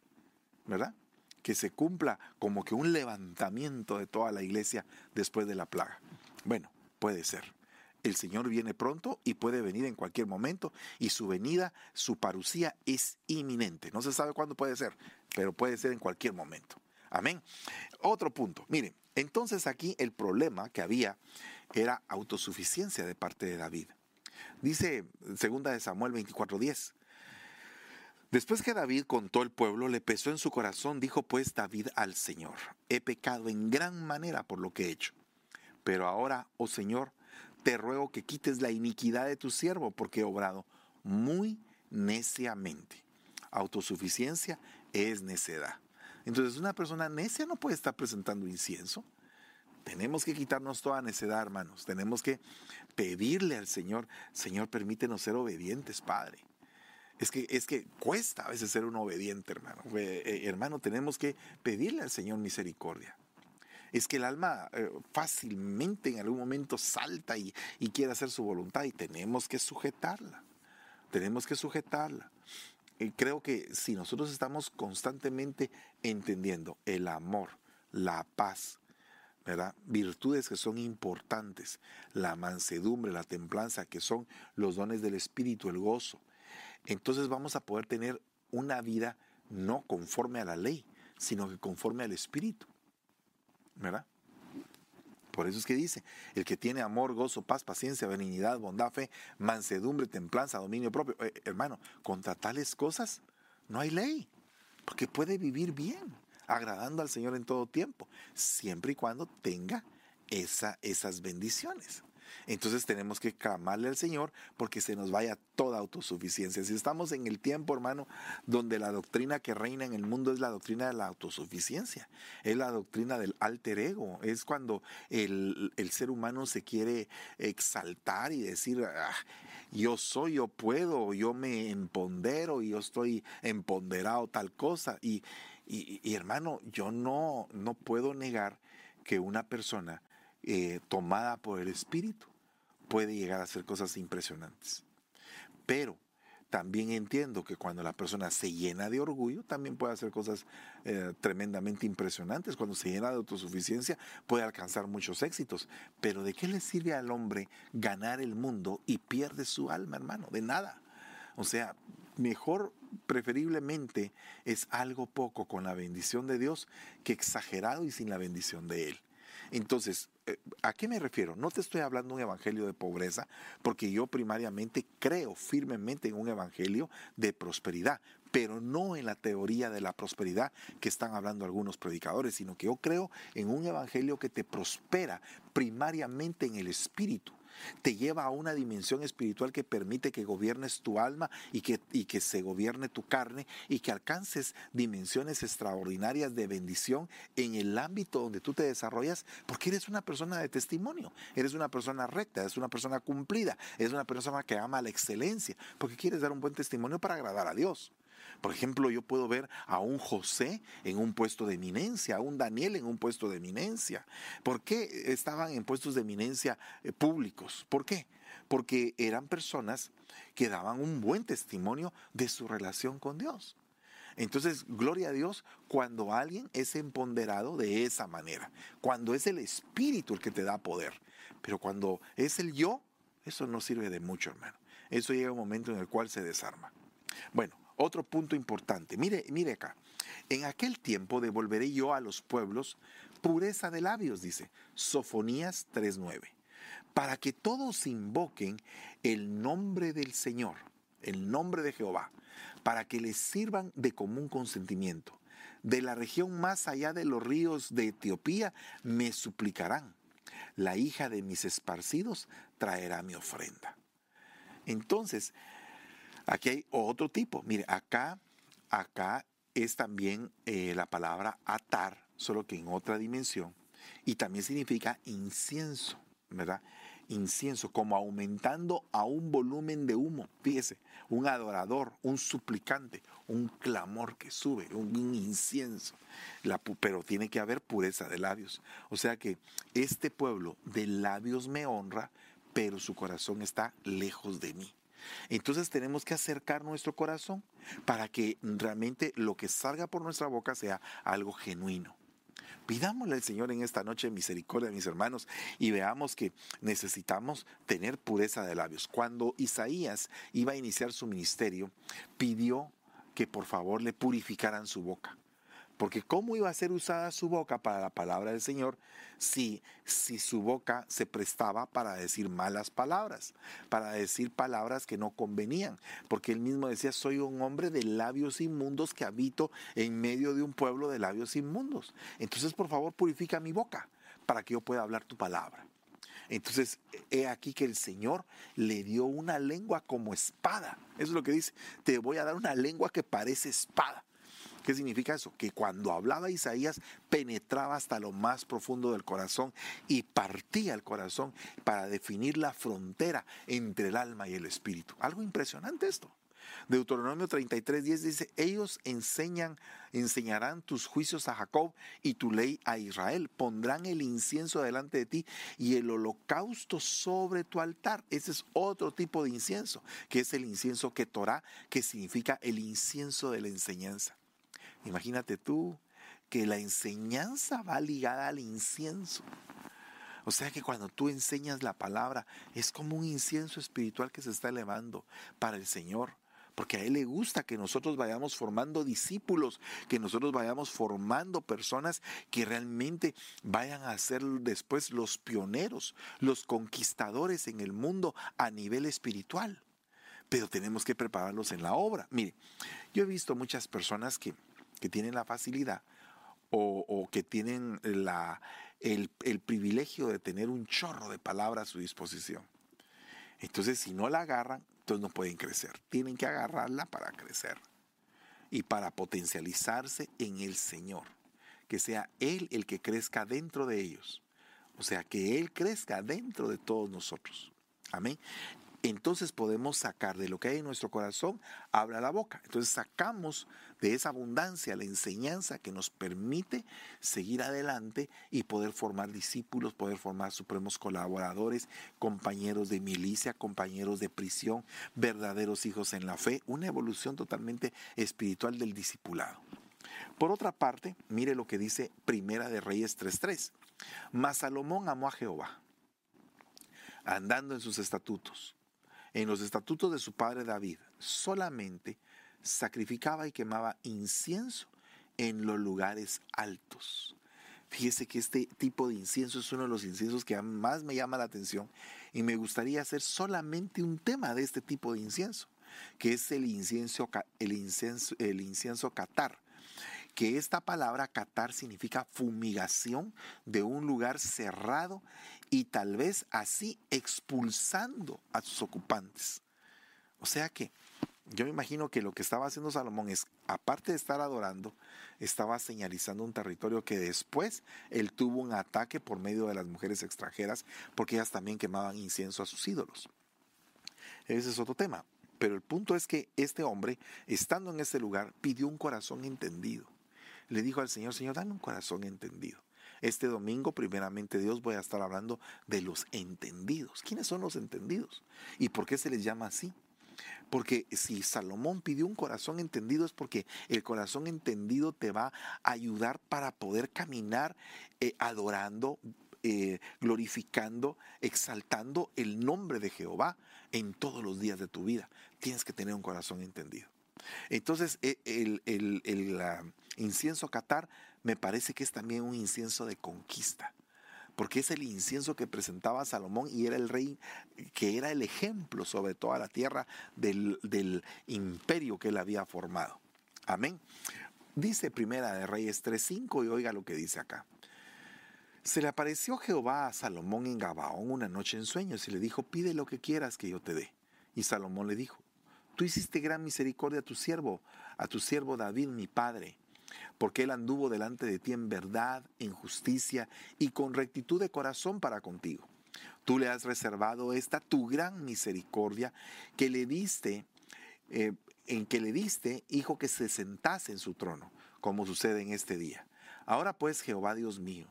¿Verdad? Que se cumpla como que un levantamiento de toda la iglesia después de la plaga. Bueno, puede ser. El Señor viene pronto y puede venir en cualquier momento y su venida, su parucía es inminente. No se sabe cuándo puede ser, pero puede ser en cualquier momento. Amén. Otro punto. Miren, entonces aquí el problema que había era autosuficiencia de parte de David. Dice segunda de Samuel 24:10. Después que David contó el pueblo, le pesó en su corazón, dijo pues David al Señor, he pecado en gran manera por lo que he hecho. Pero ahora, oh Señor, te ruego que quites la iniquidad de tu siervo, porque he obrado muy neciamente. Autosuficiencia es necedad. Entonces una persona necia no puede estar presentando incienso. Tenemos que quitarnos toda necedad, hermanos. Tenemos que pedirle al Señor, Señor, permítenos ser obedientes, Padre. Es que, es que cuesta a veces ser un obediente, hermano. Eh, hermano, tenemos que pedirle al Señor misericordia. Es que el alma eh, fácilmente en algún momento salta y, y quiere hacer su voluntad y tenemos que sujetarla. Tenemos que sujetarla. Creo que si nosotros estamos constantemente entendiendo el amor, la paz, Virtudes que son importantes, la mansedumbre, la templanza, que son los dones del Espíritu, el gozo. Entonces vamos a poder tener una vida no conforme a la ley, sino que conforme al Espíritu, ¿verdad? Por eso es que dice, el que tiene amor, gozo, paz, paciencia, benignidad, bondad, fe, mansedumbre, templanza, dominio propio. Eh, hermano, contra tales cosas no hay ley, porque puede vivir bien agradando al Señor en todo tiempo, siempre y cuando tenga esa, esas bendiciones. Entonces tenemos que clamarle al Señor porque se nos vaya toda autosuficiencia. Si estamos en el tiempo, hermano, donde la doctrina que reina en el mundo es la doctrina de la autosuficiencia, es la doctrina del alter ego, es cuando el, ser humano se quiere exaltar y decir, ah, yo soy, yo puedo, yo me empodero y yo estoy empoderado tal cosa. Y, y, hermano, yo no, no puedo negar que una persona eh, tomada por el Espíritu puede llegar a hacer cosas impresionantes. Pero también entiendo que cuando la persona se llena de orgullo, también puede hacer cosas eh, tremendamente impresionantes. Cuando se llena de autosuficiencia, puede alcanzar muchos éxitos. Pero ¿de qué le sirve al hombre ganar el mundo y pierde su alma, hermano? De nada. O sea, mejor preferiblemente es algo poco con la bendición de Dios que exagerado y sin la bendición de Él. Entonces, eh, ¿a qué me refiero? No te estoy hablando de un evangelio de pobreza, porque yo primariamente creo firmemente en un evangelio de prosperidad, pero no en la teoría de la prosperidad que están hablando algunos predicadores, sino que yo creo en un evangelio que te prospera primariamente en el espíritu te lleva a una dimensión espiritual que permite que gobiernes tu alma y que, y que se gobierne tu carne y que alcances dimensiones extraordinarias de bendición en el ámbito donde tú te desarrollas, porque eres una persona de testimonio, eres una persona recta, eres una persona cumplida, eres una persona que ama la excelencia, porque quieres dar un buen testimonio para agradar a Dios. Por ejemplo, yo puedo ver a un José en un puesto de eminencia, a un Daniel en un puesto de eminencia. ¿Por qué estaban en puestos de eminencia eh, públicos? ¿Por qué? Porque eran personas que daban un buen testimonio de su relación con Dios. Entonces, gloria a Dios cuando alguien es empoderado de esa manera, cuando es el espíritu el que te da poder. Pero cuando es el yo, eso no sirve de mucho, hermano. Eso llega un momento en el cual se desarma. Bueno, otro punto importante. Mire, mire acá. En aquel tiempo devolveré yo a los pueblos pureza de labios, dice Sofonías 3.9, para que todos invoquen el nombre del Señor, el nombre de Jehová, para que les sirvan de común consentimiento. De la región más allá de los ríos de Etiopía me suplicarán. La hija de mis esparcidos traerá mi ofrenda. Entonces, Aquí hay otro tipo. Mire, acá, acá es también eh, la palabra atar, solo que en otra dimensión. Y también significa incienso, ¿verdad? Incienso, como aumentando a un volumen de humo. Fíjese, un adorador, un suplicante, un clamor que sube, un, incienso. pero tiene que haber pureza de labios. O sea que este pueblo de labios me honra, pero su corazón está lejos de mí. Entonces tenemos que acercar nuestro corazón para que realmente lo que salga por nuestra boca sea algo genuino. Pidámosle al Señor en esta noche misericordia, mis hermanos, y veamos que necesitamos tener pureza de labios. Cuando Isaías iba a iniciar su ministerio, pidió que por favor le purificaran su boca. Porque ¿cómo iba a ser usada su boca para la palabra del Señor si, si su boca se prestaba para decir malas palabras, para decir palabras que no convenían? Porque él mismo decía, soy un hombre de labios inmundos que habito en medio de un pueblo de labios inmundos. Entonces, por favor, purifica mi boca para que yo pueda hablar tu palabra. Entonces, he aquí que el Señor le dio una lengua como espada. Eso es lo que dice. Te voy a dar una lengua que parece espada. ¿Qué significa eso? Que cuando hablaba Isaías penetraba hasta lo más profundo del corazón y partía el corazón para definir la frontera entre el alma y el espíritu. Algo impresionante esto. Deuteronomio 33, 10 dice, ellos enseñan, enseñarán tus juicios a Jacob y tu ley a Israel. Pondrán el incienso delante de ti y el holocausto sobre tu altar. Ese es otro tipo de incienso, que es el incienso que Torah, que significa el incienso de la enseñanza. Imagínate tú que la enseñanza va ligada al incienso. O sea que cuando tú enseñas la palabra es como un incienso espiritual que se está elevando para el Señor. Porque a Él le gusta que nosotros vayamos formando discípulos, que nosotros vayamos formando personas que realmente vayan a ser después los pioneros, los conquistadores en el mundo a nivel espiritual. Pero tenemos que prepararlos en la obra. Mire, yo he visto muchas personas que que tienen la facilidad o, que tienen la, el, el, privilegio de tener un chorro de palabras a su disposición. Entonces, si no la agarran, entonces no pueden crecer. Tienen que agarrarla para crecer y para potencializarse en el Señor. Que sea Él el que crezca dentro de ellos. O sea, que Él crezca dentro de todos nosotros. Amén entonces podemos sacar de lo que hay en nuestro corazón, habla la boca. Entonces sacamos de esa abundancia, la enseñanza que nos permite seguir adelante y poder formar discípulos, poder formar supremos colaboradores, compañeros de milicia, compañeros de prisión, verdaderos hijos en la fe, una evolución totalmente espiritual del discipulado. Por otra parte, mire lo que dice Primera de Reyes 3.3. Mas Salomón amó a Jehová, andando en sus estatutos, en los estatutos de su padre David, solamente sacrificaba y quemaba incienso en los lugares altos. Fíjese que este tipo de incienso es uno de los inciensos que más me llama la atención y me gustaría hacer solamente un tema de este tipo de incienso, que es el incienso, el incienso, el incienso catar que esta palabra catar significa fumigación de un lugar cerrado y tal vez así expulsando a sus ocupantes. O sea que yo me imagino que lo que estaba haciendo Salomón es, aparte de estar adorando, estaba señalizando un territorio que después él tuvo un ataque por medio de las mujeres extranjeras, porque ellas también quemaban incienso a sus ídolos. Ese es otro tema. Pero el punto es que este hombre, estando en ese lugar, pidió un corazón entendido le dijo al Señor, Señor, dame un corazón entendido. Este domingo, primeramente Dios, voy a estar hablando de los entendidos. ¿Quiénes son los entendidos? ¿Y por qué se les llama así? Porque si Salomón pidió un corazón entendido es porque el corazón entendido te va a ayudar para poder caminar eh, adorando, eh, glorificando, exaltando el nombre de Jehová en todos los días de tu vida. Tienes que tener un corazón entendido. Entonces, e, el, incienso catar me parece que es también un incienso de conquista, porque es el incienso que presentaba Salomón y era el rey que era el ejemplo sobre toda la tierra del, imperio que él había formado. Amén. Dice Primera de Reyes 3.5 y oiga lo que dice acá. Se le apareció Jehová a Salomón en Gabaón una noche en sueños y le dijo, pide lo que quieras que yo te dé. Y Salomón le dijo, Tú hiciste gran misericordia a tu siervo, a tu siervo David, mi padre, porque él anduvo delante de ti en verdad, en justicia y con rectitud de corazón para contigo. Tú le has reservado esta tu gran misericordia que le diste, eh, en que le diste, hijo, que se sentase en su trono, como sucede en este día. Ahora pues, Jehová Dios mío,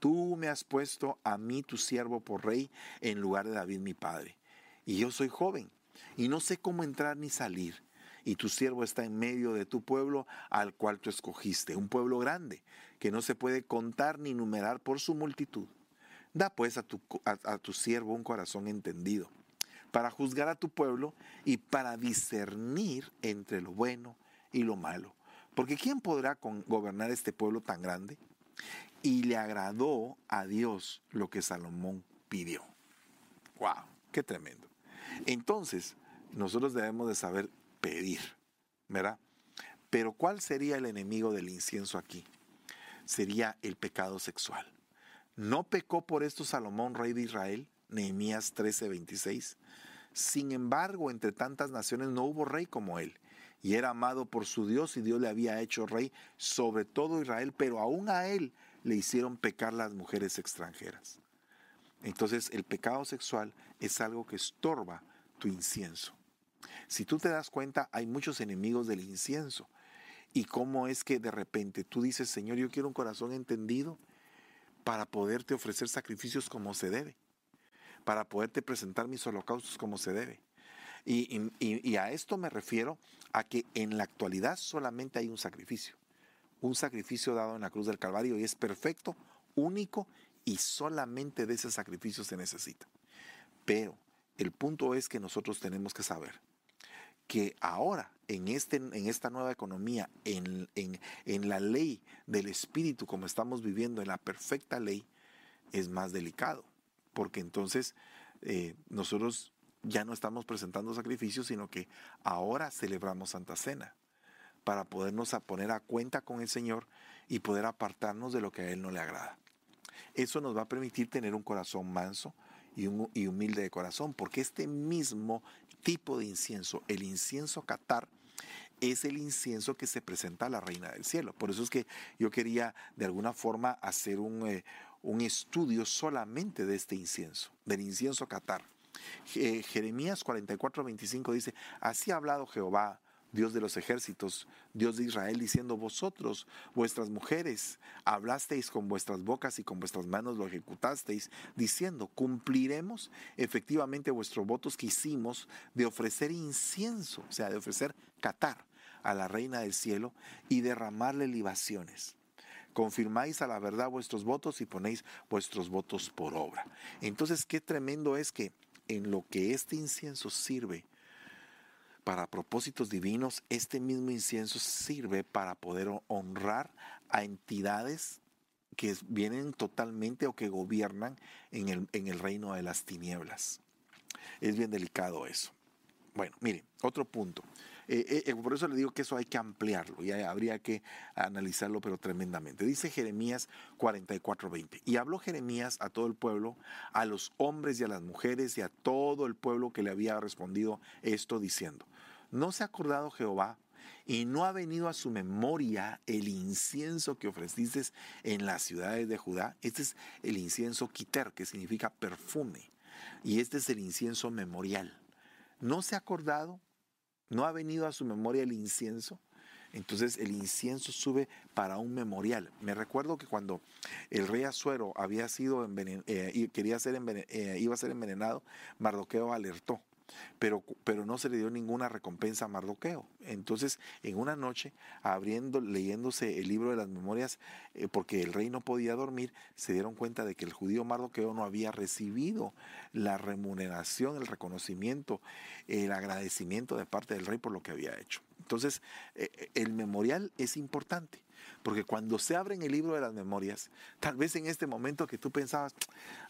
tú me has puesto a mí, tu siervo, por rey, en lugar de David, mi padre. Y yo soy joven y no sé cómo entrar ni salir. Y tu siervo está en medio de tu pueblo al cual tú escogiste, un pueblo grande, que no se puede contar ni numerar por su multitud. Da pues a tu, a, tu siervo un corazón entendido, para juzgar a tu pueblo y para discernir entre lo bueno y lo malo. Porque ¿quién podrá gobernar este pueblo tan grande? Y le agradó a Dios lo que Salomón pidió. ¡Wow! ¡Qué tremendo! Entonces, nosotros debemos de saber pedir, ¿verdad? Pero ¿cuál sería el enemigo del incienso aquí? Sería el pecado sexual. ¿No pecó por esto Salomón, rey de Israel? Nehemías 13:26. Sin embargo, entre tantas naciones no hubo rey como él, y era amado por su Dios y Dios le había hecho rey sobre todo Israel, pero aún a él le hicieron pecar las mujeres extranjeras. Entonces el pecado sexual es algo que estorba tu incienso. Si tú te das cuenta, hay muchos enemigos del incienso. ¿Y cómo es que de repente tú dices, Señor, yo quiero un corazón entendido para poderte ofrecer sacrificios como se debe, para poderte presentar mis holocaustos como se debe? Y, y, a esto me refiero a que en la actualidad solamente hay un sacrificio, un sacrificio dado en la cruz del Calvario y es perfecto, único y solamente de ese sacrificio se necesita. Pero el punto es que nosotros tenemos que saber que ahora, en, este, en esta nueva economía, en, en, la ley del espíritu, como estamos viviendo, en la perfecta ley, es más delicado. Porque entonces eh, nosotros ya no estamos presentando sacrificios, sino que ahora celebramos Santa Cena para podernos a poner a cuenta con el Señor y poder apartarnos de lo que a Él no le agrada. Eso nos va a permitir tener un corazón manso, y, humilde de corazón, porque este mismo tipo de incienso, el incienso catar, es el incienso que se presenta a la reina del cielo. Por eso es que yo quería de alguna forma hacer un, eh, un estudio solamente de este incienso, del incienso catar. Jeremías 44, 25 dice, así ha hablado Jehová, Dios de los ejércitos, Dios de Israel, diciendo, vosotros, vuestras mujeres, hablasteis con vuestras bocas y con vuestras manos lo ejecutasteis, diciendo, cumpliremos efectivamente vuestros votos que hicimos de ofrecer incienso, o sea, de ofrecer catar a la reina del cielo y derramarle libaciones. Confirmáis a la verdad vuestros votos y ponéis vuestros votos por obra. Entonces, qué tremendo es que en lo que este incienso sirve, para propósitos divinos, este mismo incienso sirve para poder honrar a entidades que vienen totalmente o que gobiernan en el, en el reino de las tinieblas. Es bien delicado eso. Bueno, mire, otro punto. Eh, eh, eh, por eso le digo que eso hay que ampliarlo y habría que analizarlo, pero tremendamente. Dice Jeremías 44:20. Y habló Jeremías a todo el pueblo, a los hombres y a las mujeres y a todo el pueblo que le había respondido esto diciendo, ¿No se ha acordado Jehová y no ha venido a su memoria el incienso que ofreciste en las ciudades de Judá? Este es el incienso quiter, que significa perfume. Y este es el incienso memorial. ¿No se ha acordado? ¿No ha venido a su memoria el incienso? Entonces el incienso sube para un memorial. Me recuerdo que cuando el rey Azuero había sido eh, quería ser eh, iba a ser envenenado, Mardoqueo alertó pero, pero no se le dio ninguna recompensa a Mardoqueo. Entonces, en una noche, abriendo, leyéndose el libro de las memorias, eh, porque el rey no podía dormir, se dieron cuenta de que el judío Mardoqueo no había recibido la remuneración, el reconocimiento, el agradecimiento de parte del rey por lo que había hecho. Entonces, eh, eh, el memorial es importante. Porque cuando se abre en el libro de las memorias, tal vez en este momento que tú pensabas,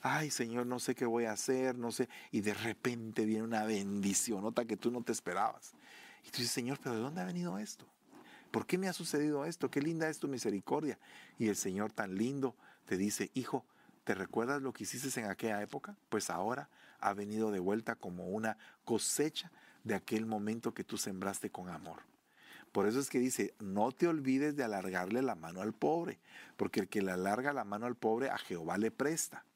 ay Señor, no sé qué voy a hacer, no sé, y de repente viene una bendición, nota que tú no te esperabas. Y tú dices, Señor, pero ¿de dónde ha venido esto? ¿Por qué me ha sucedido esto? Qué linda es tu misericordia. Y el Señor tan lindo te dice, hijo, ¿te recuerdas lo que hiciste en aquella época? Pues ahora ha venido de vuelta como una cosecha de aquel momento que tú sembraste con amor. Por eso es que dice, no te olvides de alargarle la mano al pobre, porque el que le alarga la mano al pobre a Jehová le presta.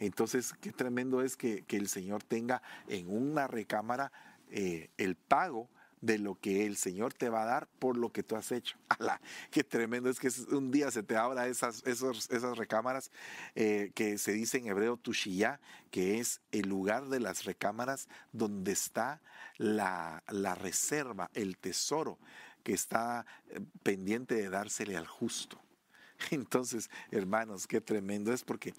Entonces, qué tremendo es que, el Señor tenga en una recámara eh, el pago de lo que el Señor te va a dar por lo que tú has hecho. ¡Hala! Qué tremendo es que un día se te abra esas, esas recámaras eh, que se dice en hebreo tushiyah, que es el lugar de las recámaras donde está la, la reserva, el tesoro que está eh, pendiente de dársele al justo. Entonces, hermanos, qué tremendo es porque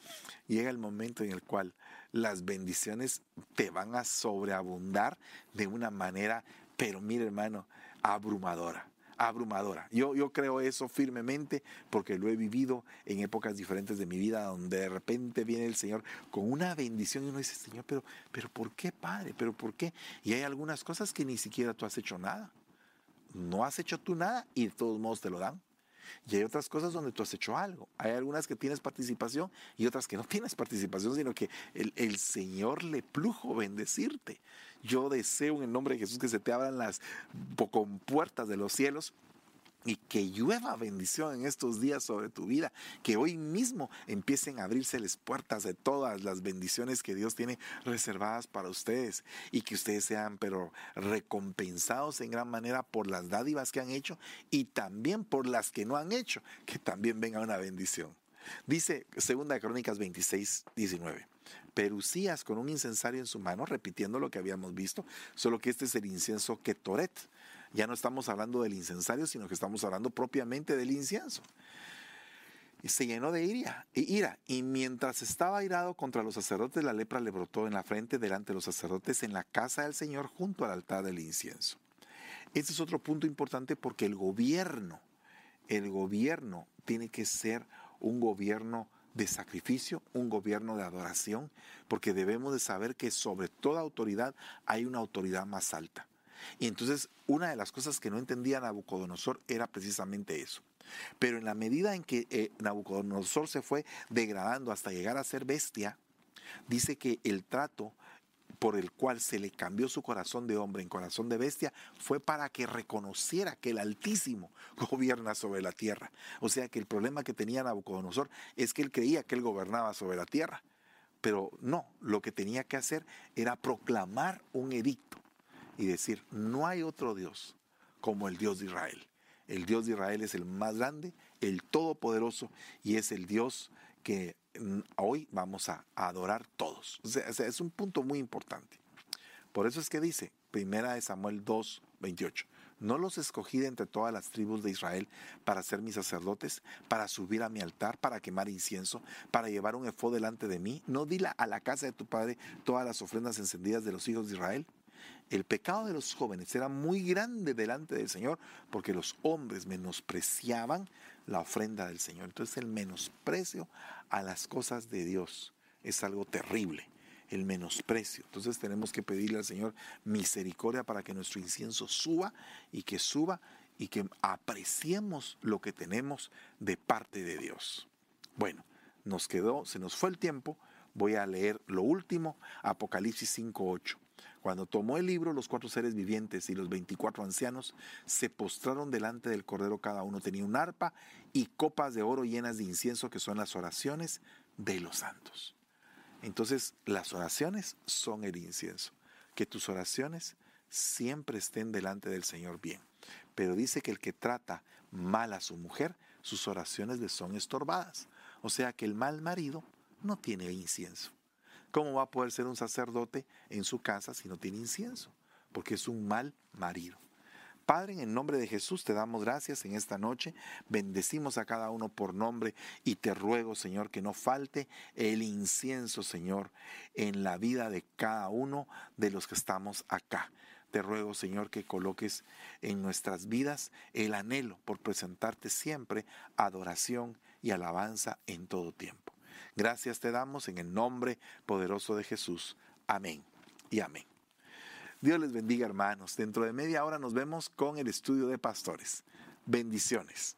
llega el momento en el cual las bendiciones te van a sobreabundar de una manera pero mire hermano, abrumadora abrumadora. Yo, yo creo eso firmemente porque lo he vivido en épocas diferentes de mi vida donde de repente viene el Señor con una bendición y uno dice, Señor, pero, pero ¿por qué, Padre? ¿Pero por qué? Y hay algunas cosas que ni siquiera tú has hecho nada. No has hecho tú nada y de todos modos te lo dan. Y hay otras cosas donde tú has hecho algo. Hay algunas que tienes participación y otras que no tienes participación, sino que el, el Señor le plujo bendecirte. Yo deseo en el nombre de Jesús que se te abran las puertas de los cielos y que llueva bendición en estos días sobre tu vida, que hoy mismo empiecen a abrirse las puertas de todas las bendiciones que Dios tiene reservadas para ustedes y que ustedes sean pero recompensados en gran manera por las dádivas que han hecho y también por las que no han hecho, que también venga una bendición. Dice Segunda de Crónicas 26, 19. Perusías con un incensario en su mano, repitiendo lo que habíamos visto, solo que este es el incienso Ketoret ya no estamos hablando del incensario, sino que estamos hablando propiamente del incienso. Y se llenó de ira, ira. Y mientras estaba irado contra los sacerdotes, la lepra le brotó en la frente delante de los sacerdotes en la casa del Señor junto al altar del incienso. Este es otro punto importante porque el gobierno, el gobierno tiene que ser un gobierno de sacrificio, un gobierno de adoración, porque debemos de saber que sobre toda autoridad hay una autoridad más alta. Y entonces una de las cosas que no entendía Nabucodonosor era precisamente eso. Pero en la medida en que eh, Nabucodonosor se fue degradando hasta llegar a ser bestia, dice que el trato por el cual se le cambió su corazón de hombre en corazón de bestia fue para que reconociera que el Altísimo gobierna sobre la tierra. O sea que el problema que tenía Nabucodonosor es que él creía que él gobernaba sobre la tierra. Pero no, lo que tenía que hacer era proclamar un edicto y decir, no hay otro Dios como el Dios de Israel. El Dios de Israel es el más grande, el todopoderoso y es el Dios que mm, hoy vamos a adorar todos. O sea, es un punto muy importante. Por eso es que dice, primera de Samuel 2, 28. ¿No los escogí de entre todas las tribus de Israel para ser mis sacerdotes, para subir a mi altar, para quemar incienso, para llevar un efod delante de mí? ¿No di a la casa de tu padre todas las ofrendas encendidas de los hijos de Israel? El pecado de los jóvenes era muy grande delante del Señor porque los hombres menospreciaban la ofrenda del Señor. Entonces el menosprecio a las cosas de Dios es algo terrible el menosprecio. Entonces tenemos que pedirle al Señor misericordia para que nuestro incienso suba y que suba y que apreciemos lo que tenemos de parte de Dios. Bueno, nos quedó, se nos fue el tiempo. Voy a leer lo último, Apocalipsis 5.8. Cuando tomó el libro, los cuatro seres vivientes y los veinticuatro ancianos se postraron delante del Cordero, cada uno tenía un arpa y copas de oro llenas de incienso, que son las oraciones de los santos. Entonces, las oraciones son el incienso. Que tus oraciones siempre estén delante del Señor bien. Pero dice que el que trata mal a su mujer, sus oraciones le son estorbadas. O sea que el mal marido no tiene incienso. ¿Cómo va a poder ser un sacerdote en su casa si no tiene incienso? Porque es un mal marido. Padre, en el nombre de Jesús te damos gracias en esta noche. Bendecimos a cada uno por nombre y te ruego, Señor, que no falte el incienso, Señor, en la vida de cada uno de los que estamos acá. Te ruego, Señor, que coloques en nuestras vidas el anhelo por presentarte siempre adoración y alabanza en todo tiempo. Gracias te damos en el nombre poderoso de Jesús. Amén y amén. Dios les bendiga hermanos. Dentro de media hora nos vemos con el estudio de pastores. Bendiciones.